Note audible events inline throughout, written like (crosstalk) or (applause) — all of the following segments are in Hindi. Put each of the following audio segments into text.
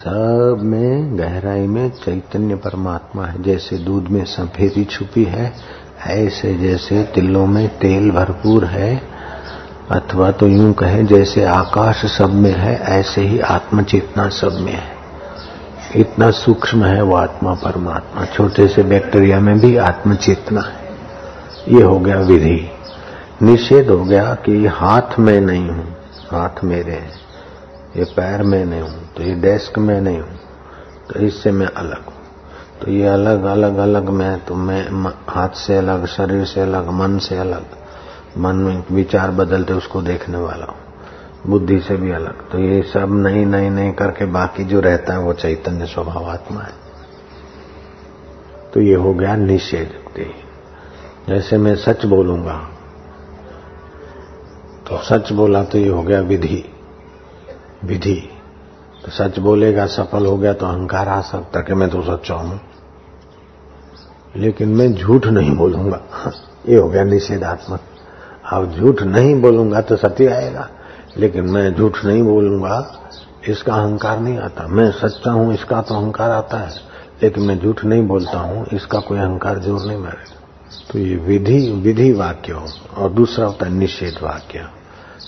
सब में, गहराई में चैतन्य परमात्मा है। जैसे दूध में सफेदी छुपी है, ऐसे जैसे तिलों में तेल भरपूर है। अथवा तो यूँ कहें, जैसे आकाश सब में है, ऐसे ही आत्म चेतना सब में है। इतना सूक्ष्म है वो आत्मा परमात्मा। छोटे से बैक्टीरिया में भी आत्म चेतना है। ये हो गया विधि। निषेध हो गया कि हाथ में नहीं हूँ, हाथ मेरे हैं। ये पैर में नहीं हूँ तो ये डेस्क में नहीं हूँ तो इससे मैं अलग हूँ। तो ये अलग अलग अलग मैं तो मैं हाथ से अलग, शरीर से अलग, मन से अलग, मन में विचार बदलते उसको देखने वाला हूँ। बुद्धि से भी अलग। तो ये सब नहीं नहीं नहीं करके बाकी जो रहता है वो चैतन्य स्वभाव आत्मा है। तो ये हो गया निषेध जैसे मैं सच बोलूँगा तो सच बोला तो ये हो गया विधि। विधि। तो सच बोलेगा, सफल हो गया तो अहंकार आ सकता कि मैं तो सच्चा हूँ। लेकिन मैं झूठ नहीं बोलूँगा। ये हो गया निषेधात्मक। अब झूठ नहीं बोलूँगा तो सत्य आएगा। लेकिन मैं झूठ नहीं बोलूँगा, इसका अहंकार नहीं आता। मैं सच्चा हूँ, इसका तो अहंकार आता है। लेकिन मैं झूठ नहीं बोलता हूँ, इसका कोई अहंकार ज़ोर नहीं मारेगा। तो ये विधि विधि वाक्य हो। और दूसरा होता है निषेध वाक्य।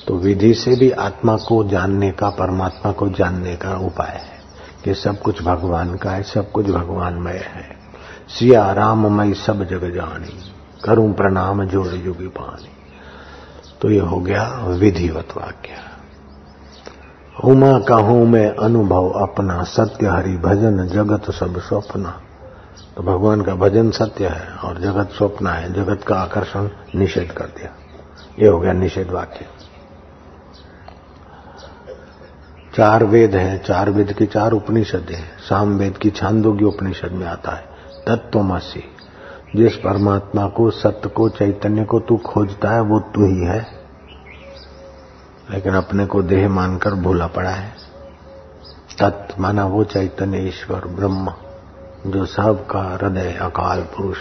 तो विधि से भी आत्मा को जानने का, परमात्मा को जानने का उपाय है कि सब कुछ भगवान का है, सब कुछ भगवानमय है। सिया राममय सब जग जानी, करूँ प्रणाम जोड़ युगी पानी। तो ये हो गया विधिवत वाक्य। उमा कहूँ मैं अनुभव अपना, सत्य हरि भजन, जगत सब स्वप्न। तो भगवान का भजन सत्य है और जगत स्वप्न है, जगत का आकर्षण निषेध कर दिया। ये हो गया निषेध वाक्य। चार वेद हैं, चार वेद की चार उपनिषद है। साम वेद की छांदोग्य उपनिषद में आता है। तत्वमसी जिस परमात्मा को, सत्य को, चैतन्य को तू खोजता है, वो तू ही है। लेकिन अपने को देह मानकर भूला पड़ा है। तत्व माना वो चैतन्य, ईश्वर, ब्रह्म, जो सबका हृदय अकाल पुरुष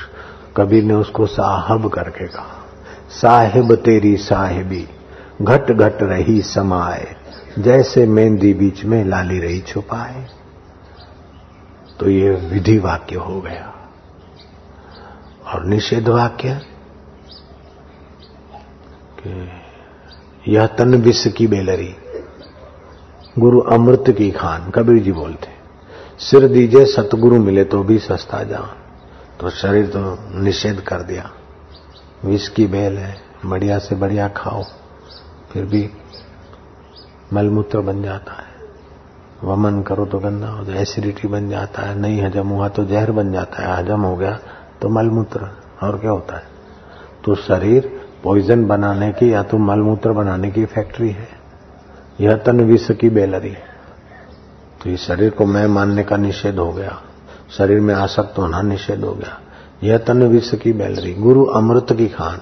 कबीर ने उसको साहब करके कहा, साहिब तेरी साहिबी, घट घट रही समाए जैसे मेहंदी बीच में लाली रही छुपाए तो ये विधि वाक्य हो गया। और निषेध वाक्य कि यह तन विष की बेलरी, गुरु अमृत की खान, कबीर जी बोलते, सिर दीजिए सतगुरु मिले तो भी सस्ता जान। तो शरीर तो निषेध कर दिया। विष की बेल है, बढ़िया से बढ़िया खाओ, फिर भी मलमूत्र बन जाता है। वमन करो तो गंदा हो तो एसिडिटी बन जाता है, नहीं हजम हुआ तो जहर बन जाता है, हजम हो गया तो मलमूत्र, और क्या होता है? तो शरीर पॉइजन बनाने की या तो मलमूत्र बनाने की फैक्ट्री है। यह तन विष की बेलरी है। तो इस शरीर को मैं मानने का निषेध हो गया। शरीर में आसक्त होना निषेध हो गया। यह तन विष की बेलरी, गुरु अमृत की खान।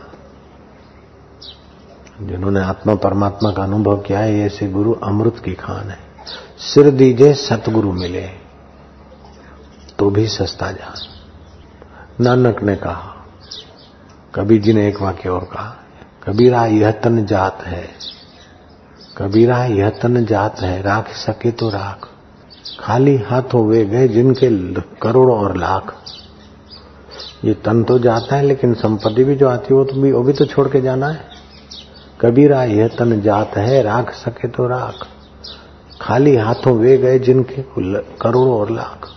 जिन्होंने आत्मा परमात्मा का अनुभव किया है ऐसे गुरु अमृत की खान है। सिर दीजे सतगुरु मिले तो भी सस्ता जान नानक ने कहा कबीर जी ने एक वाक्य और कहा, कबीरा, यह तन जात है। कबीरा, यह तन जात है, राख सके तो राख। खाली हाथों वे गए जिनके करोड़ों और लाख। ये तन तो जाता है, लेकिन संपत्ति भी जो आती है, वो तो भी वो भी तो छोड़ के जाना है। कबीरा यह तन जात है, राख सके तो राख। खाली हाथों वे गए जिनके करोड़ों और लाख।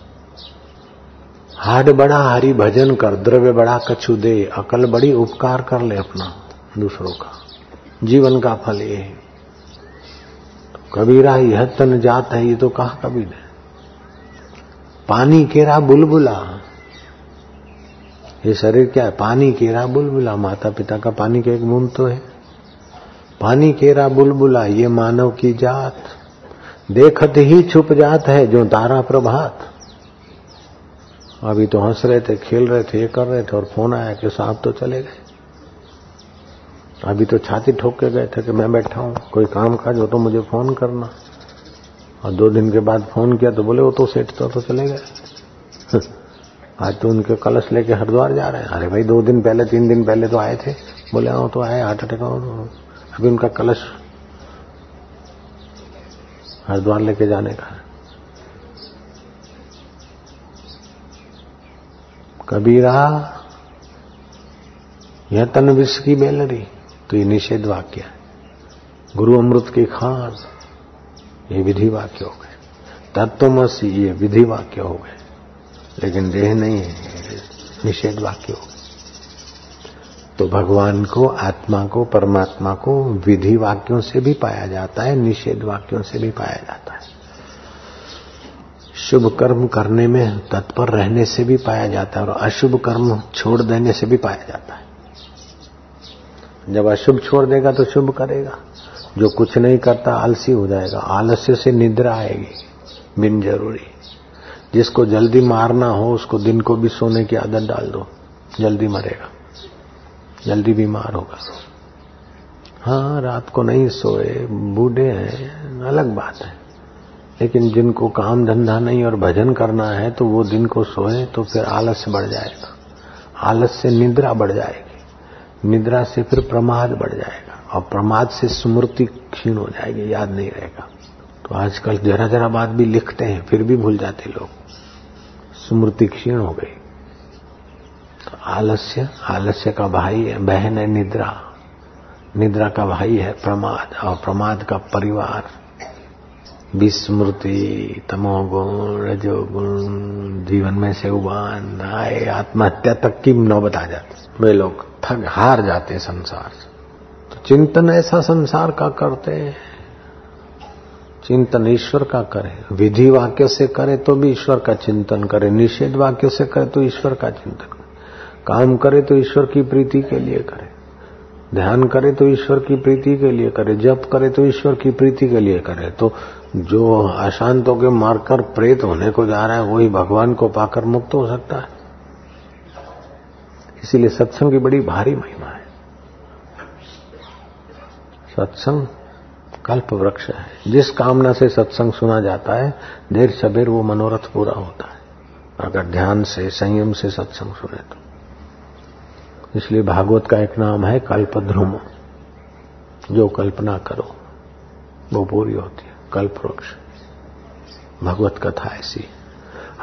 हाड बड़ा हरि भजन कर, द्रव्य बड़ा कछु दे, अकल बड़ी उपकार कर ले अपना, दूसरों का। जीवन का फल ये है। तो कबीरा यह तन जात है, ये तो कहा कबीर ने पानी केरा बुलबुला। ये शरीर क्या है? पानी केरा बुलबुला। माता पिता का पानी का एक बूंद तो है। पानी केरा बुलबुला ये मानव की जात। देखत ही छुप जात है जो तारा प्रभात। अभी तो हंस रहे थे खेल रहे थे ये कर रहे थे और फ़ोन आया कि साहब तो चले गए। अभी तो छाती ठोक के गए थे कि मैं बैठा हूँ कोई काम काज हो तो मुझे फ़ोन करना। और दो दिन के बाद फ़ोन किया तो बोले वो तो सेठ तो, तो चले गए। (laughs) आज तो उनके कलश लेके हरिद्वार जा रहे हैं। अरे भाई दो दिन पहले तीन दिन पहले तो आए थे। बोले हाँ तो आए हार्ट अटैक अभी उनका कलश हरिद्वार लेके जाने का है। कबीरा यह तन विश्व की बेलरी तो ये निषेध वाक्य है। गुरु अमृत की खास, ये विधि वाक्य हो गए। तत्वमसी, ये विधि वाक्य हो गए। लेकिन देह नहीं है निषेध वाक्य हो गए। तो भगवान को, आत्मा को, परमात्मा को विधि वाक्यों से भी पाया जाता है, निषेध वाक्यों से भी पाया जाता है। शुभ कर्म करने में तत्पर रहने से भी पाया जाता है और अशुभ कर्म छोड़ देने से भी पाया जाता है। जब अशुभ छोड़ देगा तो शुभ करेगा। जो कुछ नहीं करता, आलसी हो जाएगा। आलस्य से निद्रा आएगी। बिन ज़रूरी। जिसको जल्दी मारना हो, उसको दिन को भी सोने की आदत डाल दो। जल्दी मरेगा। जल्दी बीमार होगा हाँ रात को नहीं सोए, बूढ़े हैं, अलग बात है। लेकिन जिनको काम धंधा नहीं और भजन करना है तो वो दिन को सोए तो फिर आलस्य बढ़ जाएगा। आलस से निद्रा बढ़ जाएगी। निद्रा से फिर प्रमाद बढ़ जाएगा। और प्रमाद से स्मृति क्षीण हो जाएगी, याद नहीं रहेगा। तो आजकल जरा जरा बात भी लिखते हैं, फिर भी भूल जाते लोग। स्मृति क्षीण हो गई। तो आलस्य आलस्य का भाई है, बहन है, निद्रा। निद्रा का भाई है, प्रमाद, और प्रमाद का परिवार। विस्मृति, तमोगुण, रजोगुण, जीवन में से उबान, आए, आत्महत्या तक की नौबत आ जाती वे लोग थक हार जाते संसार से। तो चिंतन ऐसा संसार का करते चिंतन ईश्वर का करे। विधि वाक्य से करे तो भी ईश्वर का चिंतन करे। निषेध वाक्य से करे तो ईश्वर का चिंतन काम करे तो ईश्वर की प्रीति के लिए करे। ध्यान करे तो ईश्वर की प्रीति के लिए करे। जप करे तो ईश्वर की प्रीति के लिए करे। तो जो अशांतों के मारकर प्रेत होने को जा रहा है, वही भगवान को पाकर मुक्त हो सकता है। इसीलिए सत्संग की बड़ी भारी महिमा है। सत्संग कल्प वृक्ष है। जिस कामना से सत्संग सुना जाता है, देर सबेर वो मनोरथ पूरा होता है। अगर ध्यान से, संयम से सत्संग सुने तो। इसलिए भागवत का एक नाम है कल्पध्रुम जो कल्पना करो, वो पूरी होती है कल्प वृक्ष भगवत कथा ऐसी।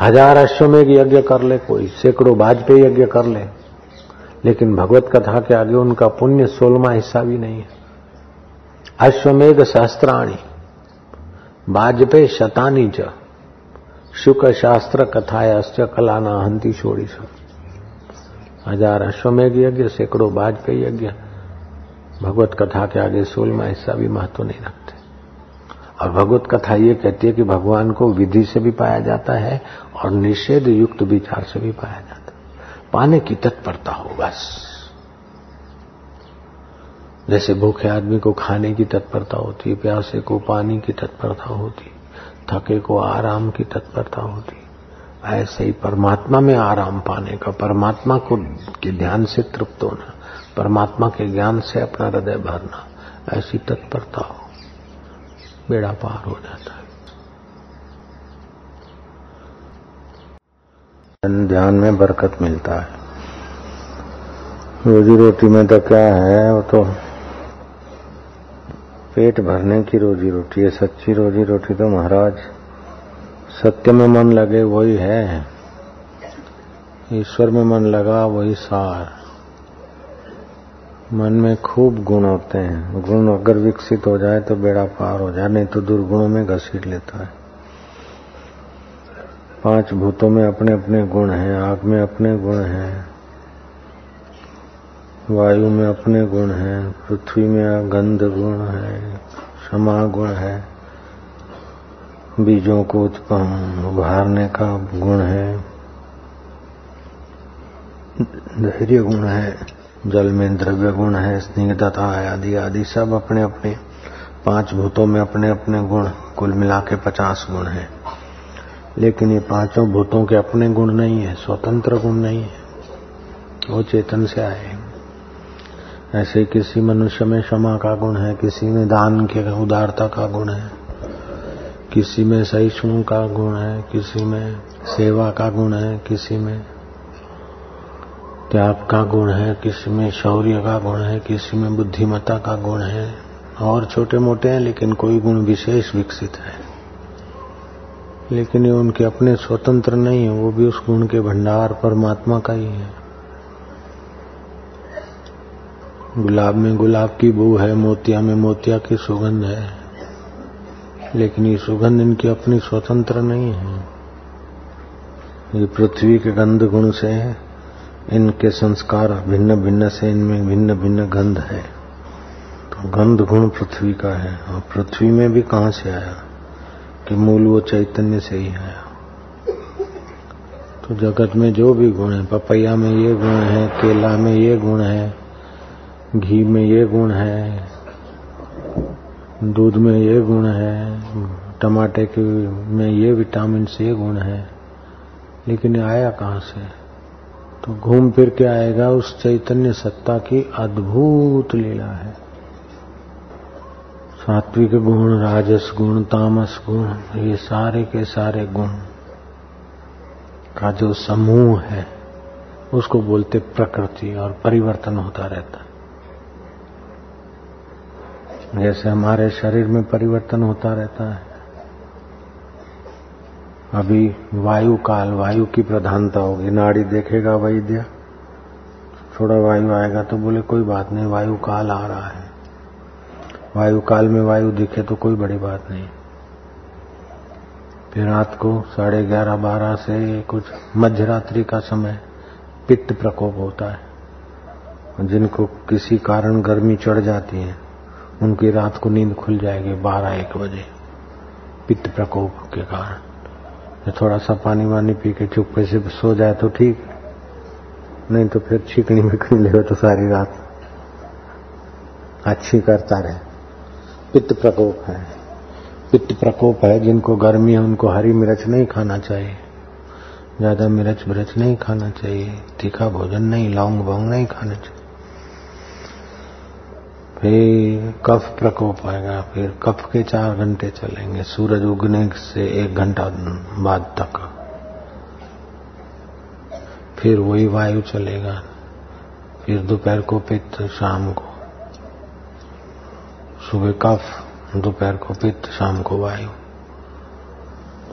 हज़ार अश्वमेघ यज्ञ कर ले, कोई सैकड़ों वाजपेयी यज्ञ कर ले, लेकिन भगवत कथा के आगे उनका पुण्य सोलवा हिस्सा भी नहीं है। अश्वमेघ शास्त्राणी वाजपेय शतानी च शुक शास्त्र कथायाश्च कलाना हंती छोड़ी सब हज़ार अश्वमेघ यज्ञ, सैकड़ों वाजपेयी यज्ञ। भगवत कथा के आगे सोलवा हिस्सा भी महत्व नहीं रखते। और भगवत कथा ये कहती है कि भगवान को विधि से भी पाया जाता है और निषेध युक्त विचार से भी पाया जाता है। पाने की तत्परता हो बस। जैसे भूखे आदमी को खाने की तत्परता होती है, प्यासे को पानी की तत्परता होती थके को आराम की तत्परता होती ऐसे ही परमात्मा में आराम पाने का, परमात्मा को के ध्यान से तृप्त होना, परमात्मा के ज्ञान से अपना हृदय भरना, ऐसी तत्परता हो, बेड़ा पार हो जाता है। ध्यान में बरकत मिलता है। रोजी रोटी में तो क्या है, वो तो पेट भरने की रोजी रोटी है, सच्ची रोजी रोटी तो महाराज। सत्य में मन लगे वही है। ईश्वर में मन लगा वही सार। मन में खूब गुण होते हैं। गुण अगर विकसित हो जाए तो बेड़ा पार हो जाए, नहीं तो दुर्गुणों में घसीट लेता है। पाँच भूतों में अपने अपने गुण हैं, आग में अपने गुण हैं, वायु में अपने गुण हैं, पृथ्वी में गंध गुण है, क्षमा गुण है। बीजों को उत्पन्न, उभारने का गुण है। धैर्य गुण है, जल में द्रव्य गुण है स्निग्धता आदि आदि सब अपने अपने पाँच भूतों में अपने अपने गुण, कुल मिला के पचास गुण है। लेकिन ये पाँचों भूतों के अपने गुण नहीं है, स्वतंत्र गुण नहीं है, वो चेतन से आए ऐसे किसी मनुष्य में क्षमा का गुण है, किसी में दान के उदारता का गुण है। किसी में सहिष्णु का गुण है, किसी में सेवा का गुण है, किसी में त्याग का गुण है, किसी में शौर्य का गुण है, किसी में बुद्धिमत्ता का गुण है। और छोटे मोटे हैं, लेकिन कोई गुण विशेष विकसित है। लेकिन ये उनके अपने स्वतंत्र नहीं है, वो भी उस गुण के भंडार परमात्मा का ही है। गुलाब में गुलाब की बू है, मोतिया में मोतिया की सुगंध है। लेकिन ये सुगंध इनकी अपनी स्वतंत्र नहीं है। ये पृथ्वी के गंध गुण से इनके संस्कार भिन्न भिन्न से इनमें भिन्न भिन्न गंध है। तो गंध गुण पृथ्वी का है, और पृथ्वी में भी कहाँ से आया? कि मूल वो चैतन्य से ही आया। तो जगत में जो भी गुण है, पपैया में ये गुण है, केला में ये गुण है, घी में ये गुण है दूध में ये गुण है, टमाटे के में ये विटामिन से ये गुण है। लेकिन आया कहाँ से? तो घूम फिर के आएगा उस चैतन्य सत्ता की अद्भुत लीला है। सात्विक गुण, राजस गुण, तामस गुण, ये सारे के सारे गुण का जो समूह है, उसको बोलते प्रकृति और परिवर्तन होता रहता है। जैसे हमारे शरीर में परिवर्तन होता रहता है। अभी वायु काल वायु की प्रधानता होगी। नाड़ी देखेगा वैद्य, थोड़ा वायु आएगा तो बोले, कोई बात नहीं वायु काल आ रहा है। वायु काल में वायु दिखे तो कोई बड़ी बात नहीं। फिर रात को साढ़े ग्यारह, बारह से कुछ मध्यरात्रि का समय पित्त प्रकोप होता है। जिनको किसी कारण गर्मी चढ़ जाती है उनकी रात को नींद खुल जाएगी बारह एक बजे, पित्त प्रकोप के कारण। थोड़ा सा पानी वानी पी के चुप्पे से सो जाए तो ठीक, नहीं तो फिर छिकनी कहीं ले तो सारी रात। अच्छी करता रहे। पित्त प्रकोप है। पित्त प्रकोप है जिनको गर्मी है, उनको हरी मिर्च नहीं खाना चाहिए। ज़्यादा मिर्च मिर्च नहीं खाना चाहिए। तीखा भोजन नहीं लौंग वोंग नहीं खाना चाहिए। फिर कफ प्रकोप आएगा, फिर कफ के चार घंटे चलेंगे, सूरज उगने से एक घंटा बाद तक। फिर वही वायु चलेगा, फिर दोपहर को पित्त, शाम को। सुबह कफ, दोपहर को पित्त, शाम को वायु।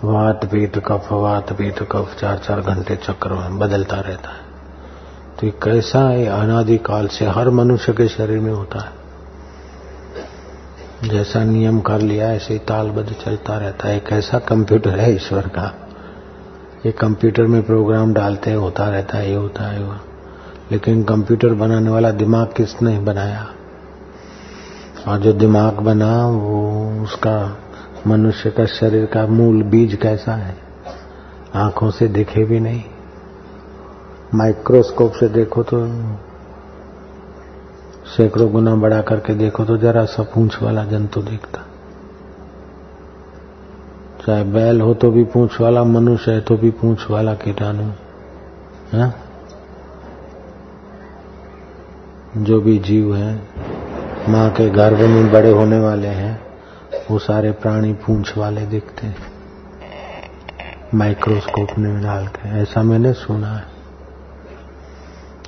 वात पीठ कफ, वात पीठ कफ, चार चार घंटे चक्र में बदलता रहता है। तो ये कैसा है? अनादिकाल से हर मनुष्य के शरीर में होता है। जैसा नियम कर लिया, ऐसे ही तालबद्ध चलता रहता है। एक ऐसा कंप्यूटर है ईश्वर का। ये कंप्यूटर में प्रोग्राम डालते हैं, होता रहता है, ये होता है वो लेकिन कंप्यूटर बनाने वाला दिमाग किसने बनाया? और जो दिमाग बना, वो उसका, मनुष्य का शरीर का मूल बीज कैसा है? आँखों से दिखे भी नहीं। माइक्रोस्कोप से देखो तो सैकड़ों गुना बड़ा करके देखो तो जरा सा पूंछ वाला जंतु दिखता। चाहे बैल हो तो भी पूंछ वाला, मनुष्य है तो भी पूंछ वाला कीटाणु, है? जो भी जीव है, माँ के गर्भ में बड़े होने वाले हैं, वो सारे प्राणी पूंछ वाले दिखते हैं। माइक्रोस्कोप में डाल के, ऐसा मैंने सुना है।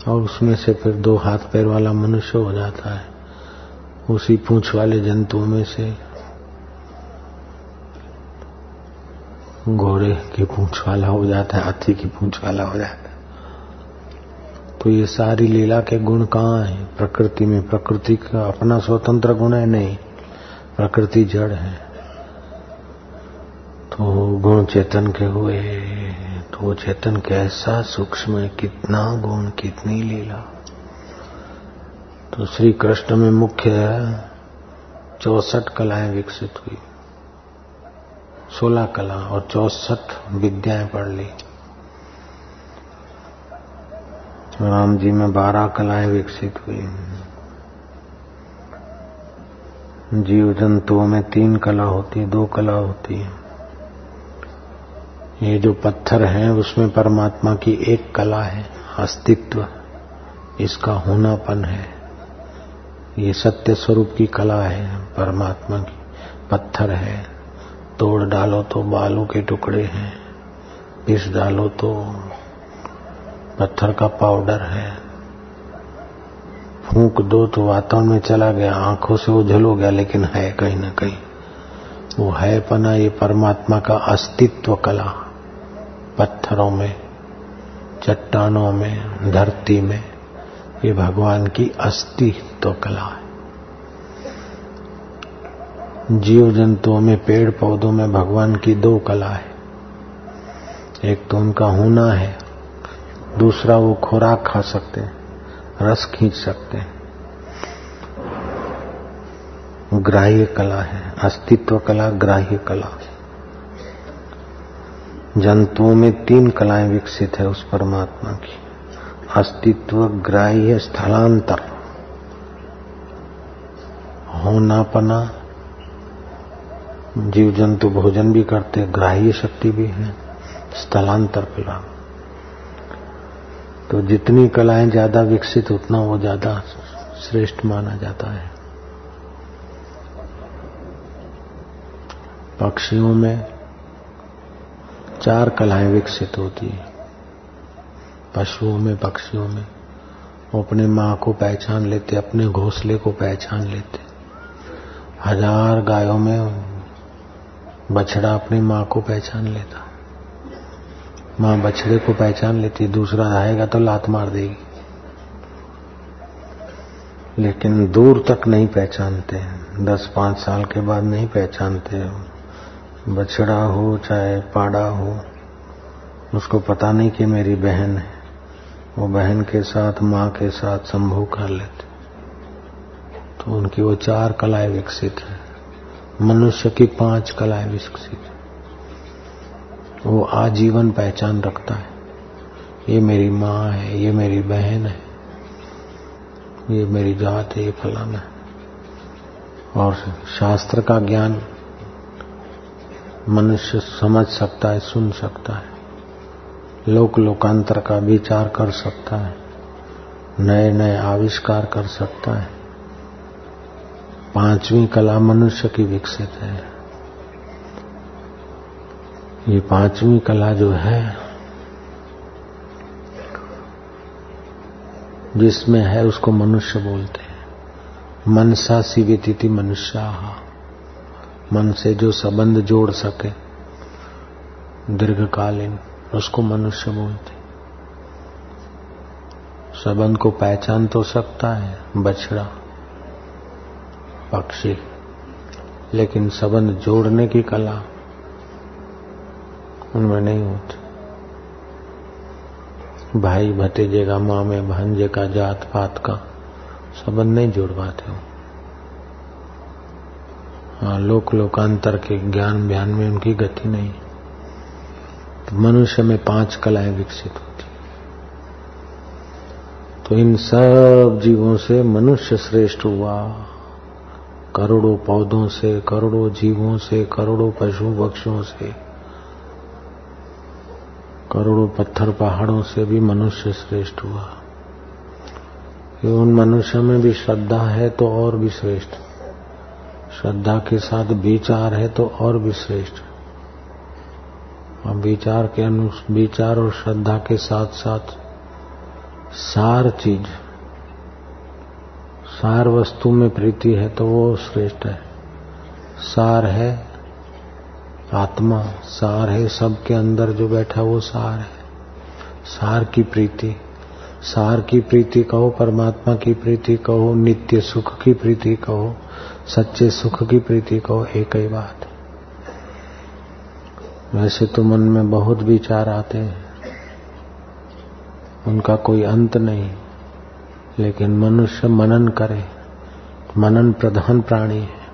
और उसमें से फिर दो हाथ पैर वाला मनुष्य हो जाता है। उसी पूछ वाले जंतुओं में से घोड़े की पूछ वाला हो जाता है, हाथी की पूछ वाला हो जाता है। तो ये सारी लीला के गुण कहाँ है? प्रकृति में प्रकृति का अपना स्वतंत्र गुण है नहीं, प्रकृति जड़ है। तो गुण चेतन के हुए तो वो चेतन कैसा सूक्ष्म है, कितना गुण, कितनी लीला। तो श्री कृष्ण में मुख्य चौसठ कलाएँ विकसित हुई। सोलह कला और चौसठ विद्याएँ पढ़ ली। राम जी में बारह कलाएँ विकसित हुई। जीव जंतुओं में तीन कला होती, दो कला होती है। ये जो पत्थर है, उसमें परमात्मा की एक कला है, अस्तित्व। इसका होनापन है। ये सत्य स्वरूप की कला है, परमात्मा की पत्थर है। तोड़ डालो तो बालू के टुकड़े हैं, पीस डालो तो पत्थर का पाउडर है। फूंक दो तो वातावरण में चला गया, आँखों से उझल हो गया, लेकिन है कहीं ना कहीं। वो है पना ये परमात्मा का अस्तित्व कला। पत्थरों में, चट्टानों में, धरती में, ये भगवान की अस्तित्व कला है। जीव जंतुओं में पेड़ पौधों में भगवान की दो कला है। एक तो उनका होना है, दूसरा वो खुराक खा सकते हैं, रस खींच सकते हैं। ग्राह्य कला है, अस्तित्व कला, ग्राह्य कला। जंतुओं में तीन कलाएँ विकसित है उस परमात्मा की। अस्तित्व, ग्राह्य, स्थलांतर। होनापना। जीव जंतु भोजन भी करते ग्राह्य शक्ति भी है, स्थलांतर कला। तो जितनी कलाएँ ज़्यादा विकसित, उतना वो ज़्यादा श्रेष्ठ माना जाता है। पक्षियों में चार कलाएँ विकसित होती है। पशुओं में, पक्षियों में। वो अपने माँ को पहचान लेते, अपने घोंसले को पहचान लेते। हज़ार गायों में बछड़ा अपनी माँ को पहचान लेता। माँ बछड़े को पहचान लेती, दूसरा आएगा तो लात मार देगी। लेकिन दूर तक नहीं पहचानते दस पाँच साल के बाद नहीं पहचानते बछड़ा हो, चाहे पाड़ा हो, उसको पता नहीं कि मेरी बहन है। वो बहन के साथ, माँ के साथ संभोग कर लेते। तो उनकी वो चार कलाएँ विकसित है। मनुष्य की पाँच कलाएँ विकसित है। वो आजीवन पहचान रखता है। ये मेरी माँ है, ये मेरी बहन है, ये मेरी जात है, ये फलाना है। और शास्त्र का ज्ञान मनुष्य समझ सकता है, सुन सकता है। लोक लोकांतर का विचार कर सकता है। नए नए आविष्कार कर सकता है। पांचवी कला मनुष्य की विकसित है। ये पांचवी कला जो है, जिसमें है उसको मनुष्य बोलते हैं। मनसा सिविति मनुष्या। मन से जो संबंध जोड़ सके, दीर्घकालीन, उसको मनुष्य बोलते संबंध को पहचान तो सकता है, बछड़ा, पक्षी, लेकिन संबंध जोड़ने की कला उनमें नहीं होती। भाई भतीजे का मामे भांजे का जात पात का संबंध नहीं जोड़ पाते हाँ लोक लोकांतर के ज्ञान ज्ञान में उनकी गति नहीं। तो मनुष्य में पाँच कलाएँ विकसित होती तो इन सब जीवों से मनुष्य श्रेष्ठ हुआ। करोड़ों पौधों से, करोड़ों जीवों से, करोड़ों पशु पक्षियों से, करोड़ों पत्थर पहाड़ों से भी मनुष्य श्रेष्ठ हुआ। उन मनुष्य में भी श्रद्धा है तो और भी श्रेष्ठ। श्रद्धा के साथ विचार है तो और भी श्रेष्ठ और विचार के अनु, विचार और श्रद्धा के साथ साथ सार चीज़, सार वस्तु में प्रीति है तो वो श्रेष्ठ है। सार है, आत्मा, सार है, सबके अंदर जो बैठा वो सार है। सार की प्रीति। सार की प्रीति कहो, परमात्मा की प्रीति कहो, नित्य सुख की प्रीति कहो, सच्चे सुख की प्रीति कहो, एक ही बात। वैसे तो मन में बहुत विचार आते हैं। उनका कोई अंत नहीं, लेकिन मनुष्य मनन करे, मनन प्रधान प्राणी है।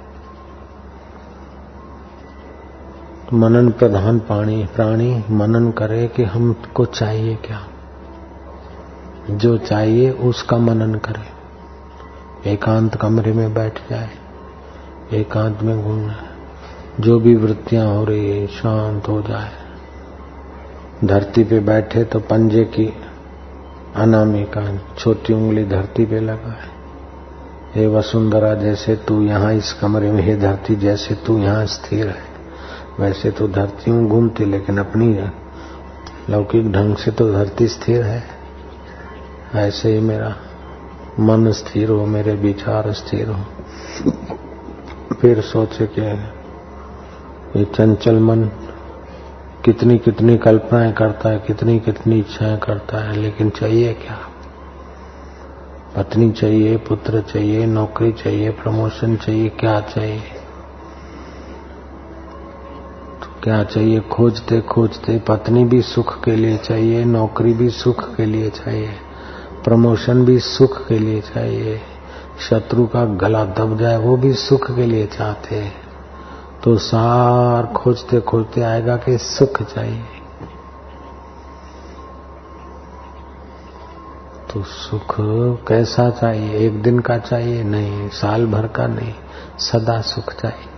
मनन प्रधान प्राणी प्राणी मनन करे कि हमको चाहिए क्या? जो चाहिए उसका मनन करे। एकांत कमरे में बैठ जाए, एकांत में घूमना जो भी वृत्तियाँ हो रही है, शांत हो जाए। धरती पे बैठे तो पंजे की अनामिका छोटी उंगली धरती पे लगाए। हे वसुंधरा, जैसे तू यहाँ इस कमरे में, हे धरती, जैसे तू यहाँ स्थिर है। वैसे तो धरतियों घूमती, लेकिन अपनी लौकिक ढंग से तो धरती स्थिर है। ऐसे ही मेरा मन स्थिर हो, मेरे विचार स्थिर हो। फिर सोचे कि ये चंचल मन कितनी कितनी कल्पनाएँ करता है कितनी कितनी इच्छाएँ करता है, लेकिन चाहिए क्या? पत्नी चाहिए, पुत्र चाहिए, नौकरी चाहिए, प्रमोशन चाहिए, क्या चाहिए? तो क्या चाहिए? खोजते खोजते पत्नी भी सुख के लिए चाहिए, नौकरी भी सुख के लिए चाहिए। प्रमोशन भी सुख के लिए चाहिए। शत्रु का गला दब जाए, वो भी सुख के लिए चाहते हैं। तो सार खोजते खोजते आएगा कि सुख चाहिए। तो सुख कैसा चाहिए? एक दिन का चाहिए? नहीं, साल भर का नहीं, सदा सुख चाहिए।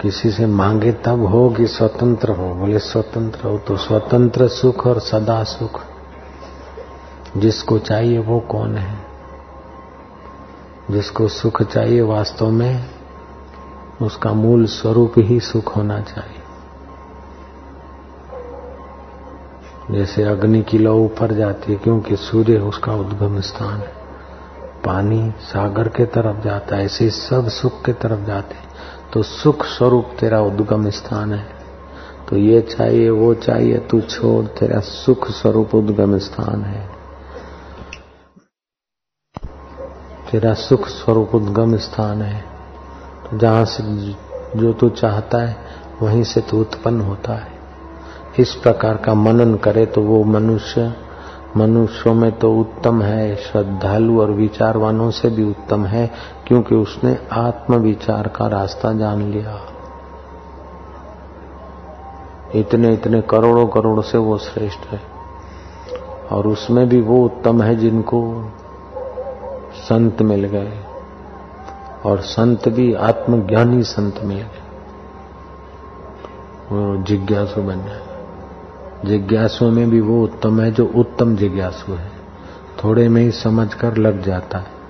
किसी से मांगे तब हो कि स्वतंत्र हो। बोले, स्वतंत्र हो तो स्वतंत्र सुख और सदा सुख। जिसको चाहिए वो कौन है? जिसको सुख चाहिए वास्तव में, उसका मूल स्वरूप ही सुख होना चाहिए। जैसे अग्नि की लौ ऊपर जाती है, क्योंकि सूर्य उसका उद्गम स्थान है। पानी सागर के तरफ़ जाता है, ऐसे सब सुख के तरफ़ जाते हैं। तो सुख स्वरूप तेरा उद्गम स्थान है। तो ये चाहिए, वो चाहिए, तू छोड़, तेरा सुख स्वरूप उद्गम स्थान है। तेरा सुख स्वरूप उद्गम स्थान है। तो जहाँ से जो तू चाहता है, वहीं से तू उत्पन्न होता है। इस प्रकार का मनन करे तो वो मनुष्य, मनुष्यों में तो उत्तम है। श्रद्धालु और विचारवानों से भी उत्तम है, क्योंकि उसने आत्म विचार का रास्ता जान लिया। इतने इतने करोड़ों करोड़ों से वो श्रेष्ठ है। और उसमें भी वो उत्तम है जिनको संत मिल गए। और संत भी आत्मज्ञानी संत मिल। गए वो जिज्ञासु बन जाए। जिज्ञासु में भी वो उत्तम है जो उत्तम जिज्ञासु है। थोड़े में ही समझ कर लग जाता है।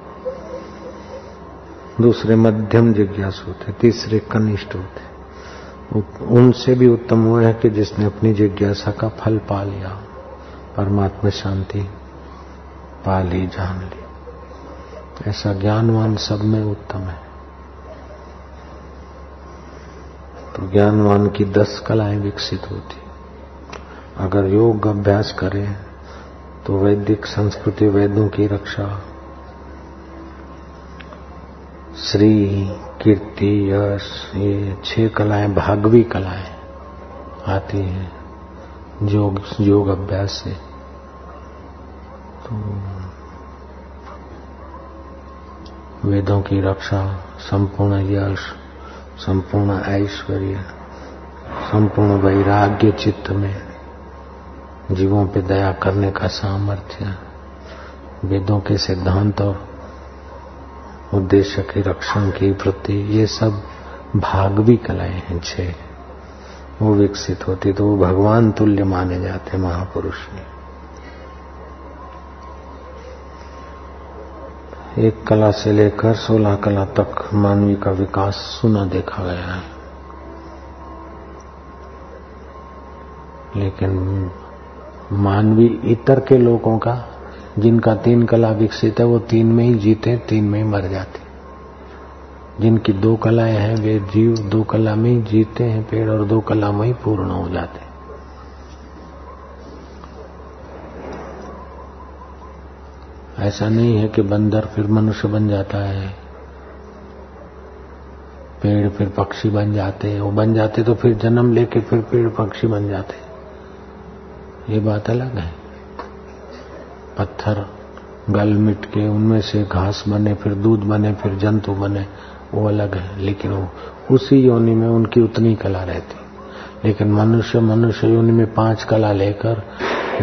दूसरे मध्यम जिज्ञासु होते, तीसरे कनिष्ठ होते। उनसे भी उत्तम हुए हैं कि जिसने अपनी जिज्ञासा का फल पा लिया। परमात्मा शांति पा ली, जान ली। ऐसा ज्ञानवान सब में उत्तम है। तो ज्ञानवान की दस कलाएँ विकसित होती अगर योग अभ्यास करें तो वैदिक संस्कृति वेदों की रक्षा। श्री कीर्ति यश, ये छह कलाएँ, भागवी कलाएँ आती हैं, योग योग अभ्यास से। तो वेदों की रक्षा, संपूर्ण यश, संपूर्ण ऐश्वर्य, संपूर्ण वैराग्य चित्त में जीवों पर दया करने का सामर्थ्य, वेदों के सिद्धांत और उद्देश्य के रक्षण की वृत्ति, ये सब भागवी कलाएँ हैं छह वो विकसित होती तो वो भगवान तुल्य माने जाते महापुरुष। ने एक कला से लेकर सोलह कला तक मानवी का विकास सुना देखा गया है। लेकिन मानवी इतर के लोगों का, जिनका तीन कला विकसित है, वो तीन में ही जीते, तीन में ही मर जाते। जिनकी दो कलाएँ हैं, वे जीव दो कला में ही जीते हैं, पेड़ और दो कला में ही पूर्ण हो जाते। ऐसा नहीं है कि बंदर फिर मनुष्य बन जाता है। पेड़ फिर पक्षी बन जाते हैं। वो बन जाते तो फिर जन्म लेके फिर पेड़ पक्षी बन जाते। ये बात अलग है। पत्थर गल मिट के उनमें से घास बने, फिर दूध बने, फिर जंतु बने, वो अलग है। लेकिन वो उसी योनि में उनकी उतनी कला रहती। लेकिन मनुष्य मनुष्य योनि में पाँच कला लेकर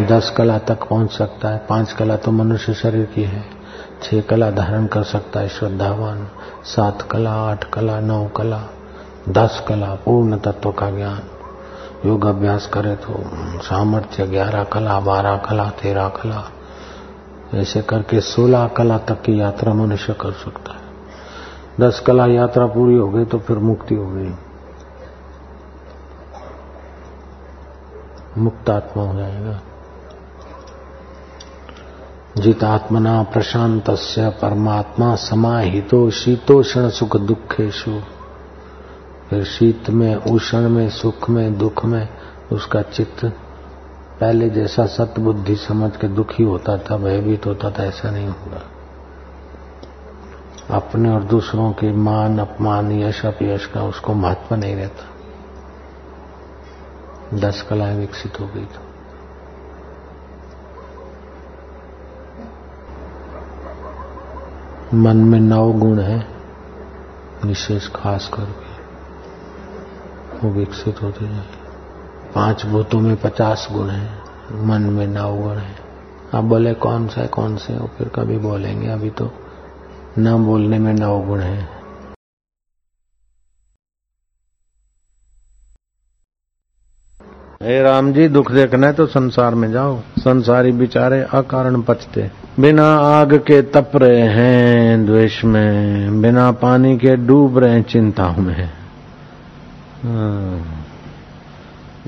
दस कला तक पहुँच सकता है। पाँच कला तो मनुष्य शरीर की है। छह कला धारण कर सकता है श्रद्धावान। सात कला, आठ कला, नौ कला, दस कला, पूर्ण तत्व का ज्ञान। योग अभ्यास करे तो सामर्थ्य ग्यारह कला, बारह कला, तेरह कला, ऐसे करके सोलह कला तक की यात्रा मनुष्य कर सकता है। दस कला यात्रा पूरी हो गई तो फिर मुक्ति हो गई। मुक्तात्मा हो जाएगा। जितात्मना प्रशांत परमात्मा समाहितो शीतोषण सुख दुखेशु फिर शीत में उष्ण में, सुख में, दुख में उसका चित्त पहले जैसा सत्य बुद्धि समझ के दुखी होता था, भयभीत होता था, ऐसा नहीं होगा अपने और दूसरों के मान, अपमान, यश, अपयश का उसको महत्व नहीं रहता। दस कलाएँ विकसित हो गई तो मन में नौ गुण है, विशेष खास करके। वो विकसित होते जाए पाँच भूतों में पचास गुण है, मन में नौ गुण है। अब बोले, कौन सा है, कौन से हो? फिर कभी बोलेंगे। अभी तो न बोलने में नौ गुण है। हे राम जी, दुख देखना है तो संसार में जाओ। संसारी बिचारे अकारण पचते। बिना आग के तप रहे हैं द्वेष में। बिना पानी के डूब रहे हैं चिंताओं में। हाँ।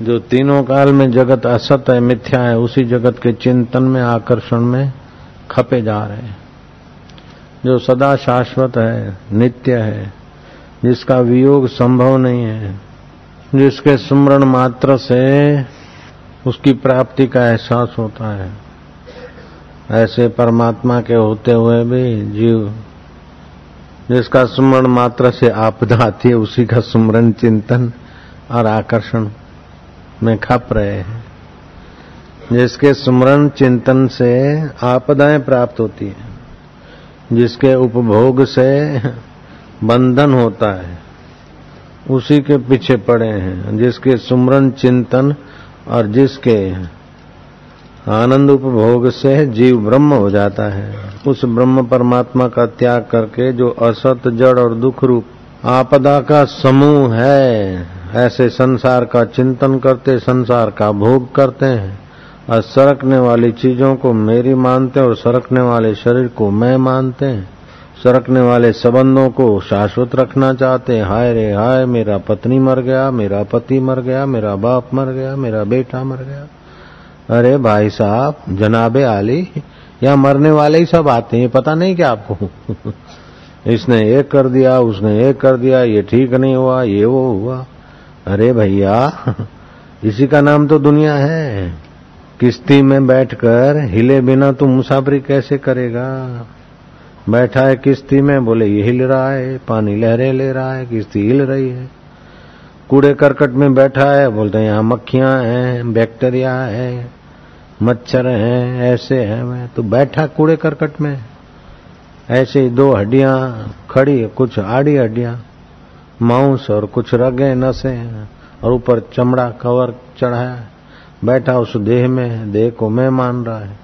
जो तीनों काल में जगत असत है, मिथ्या है, उसी जगत के चिंतन में, आकर्षण में खपे जा रहे हैं। जो सदा शाश्वत है, नित्य है, जिसका वियोग संभव नहीं है जिसके सुमरण मात्र से उसकी प्राप्ति का एहसास होता है। ऐसे परमात्मा के होते हुए भी जीव, जिसका सुमरण मात्र से आपदा आती है, उसी का सुमरण, चिंतन और आकर्षण में खप रहे हैं। जिसके सुमरण, चिंतन से आपदाएँ प्राप्त होती है, जिसके उपभोग से बंधन होता है उसी के पीछे पड़े हैं, जिसके सुमरन चिंतन और जिसके आनंद उपभोग से जीव ब्रह्म हो जाता है। उस ब्रह्म परमात्मा का त्याग करके जो असत, जड़ और दुख रूप आपदा का समूह है, ऐसे संसार का चिंतन करते, संसार का भोग करते हैं। और सरकने वाली चीज़ों को मेरी मानते हैं और सरकने वाले शरीर को मैं मानते हैं। सरकने वाले संबंधों को शाश्वत रखना चाहते हैं। हाय रे हाय, मेरा पत्नी मर गया, मेरा पति मर गया, मेरा बाप मर गया, मेरा बेटा मर गया। अरे भाई साहब, जनाबे आली, यहाँ मरने वाले ही सब आते हैं, पता नहीं क्या आपको? (laughs) इसने एक कर दिया, उसने एक कर दिया, ये ठीक नहीं हुआ, ये वो हुआ। अरे भैया, (laughs) इसी का नाम तो दुनिया है। किश्ती में बैठकर हिले बिना तू मुसाफरी कैसे करेगा? बैठा है किश्ती में, बोले, ये हिल रहा है, पानी लहरें ले रहा है, किश्ती हिल रही है। कूड़े करकट में बैठा है, बोलते हैं, यहाँ मक्खियाँ हैं, बैक्टीरिया है, मच्छर हैं, ऐसे हैं मैं। तो बैठा कूड़े करकट में। ऐसे ही दो हड्डियाँ खड़ी कुछ आड़ी हड्डियाँ, मांस और कुछ रगे नसे और ऊपर चमड़ा कवर चढ़ाया बैठा उस देह में, देह को मैं मान रहा है।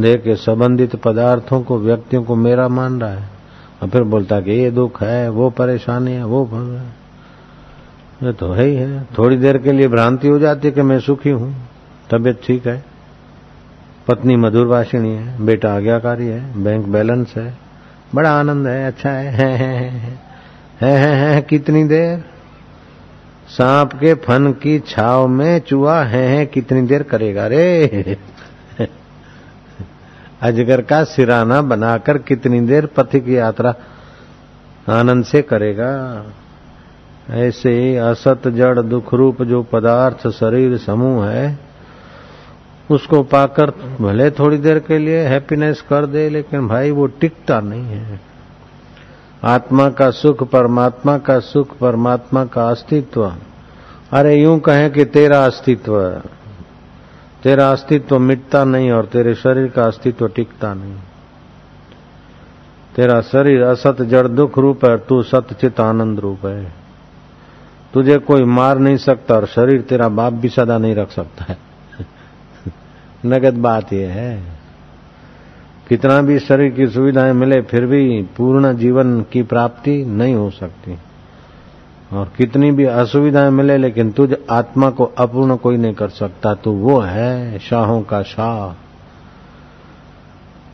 देह के संबंधित पदार्थों को व्यक्तियों को मेरा मान रहा है। और फिर बोलता कि ये दुख है वो परेशानी है वो है। ये तो है ही है। थोड़ी देर के लिए भ्रांति हो जाती है कि मैं सुखी हूँ। तबीयत ठीक है। पत्नी मधुर भाषिणी है। बेटा आज्ञाकारी है। बैंक बैलेंस है। बड़ा आनंद है। अच्छा है है है है। है, है, है, है कितनी देर? सांप के फन की छाव में चूहा है, है कितनी देर करेगा रे? अजगर का सिराना बनाकर कितनी देर पथिक यात्रा आनंद से करेगा? ऐसे असत जड़ दुख रूप जो पदार्थ शरीर समूह है, उसको पाकर भले थोड़ी देर के लिए हैप्पीनेस कर दे, लेकिन भाई वो टिकता नहीं है। आत्मा का सुख, परमात्मा का सुख, परमात्मा का अस्तित्व। अरे यूँ कहें कि तेरा अस्तित्व तेरा अस्तित्व मिटता नहीं और तेरे शरीर का अस्तित्व टिकता नहीं। तेरा शरीर असत जड़ दुख रूप है तू सत चित आनंद रूप है। तुझे कोई मार नहीं सकता और शरीर तेरा बाप भी सदा नहीं रख सकता है। (laughs) नगद बात यह है। कितना भी शरीर की सुविधाएँ मिले, फिर भी पूर्ण जीवन की प्राप्ति नहीं हो सकती। और कितनी भी असुविधाएँ मिले, लेकिन तुझ आत्मा को अपूर्ण कोई नहीं कर सकता तो वो है, शाहों का शाह।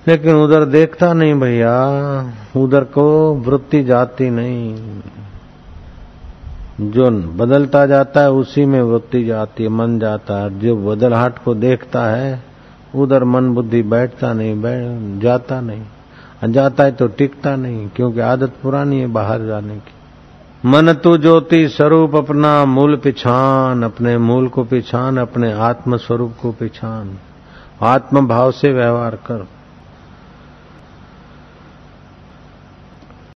लेकिन उधर देखता नहीं भैया, उधर को वृत्ति जाती नहीं। जो बदलता जाता है, उसी में वृत्ति जाती है, मन जाता है। जो बदलहाट को देखता है, उधर मन बुद्धि बैठता नहीं, बैठ, जाता नहीं। जाता है तो टिकता नहीं, क्योंकि आदत पुरानी है बाहर जाने की। मन तू ज्योति स्वरूप अपना मूल पिछान, अपने मूल को पिछान, अपने आत्म स्वरूप को पिछान। आत्म भाव से व्यवहार कर।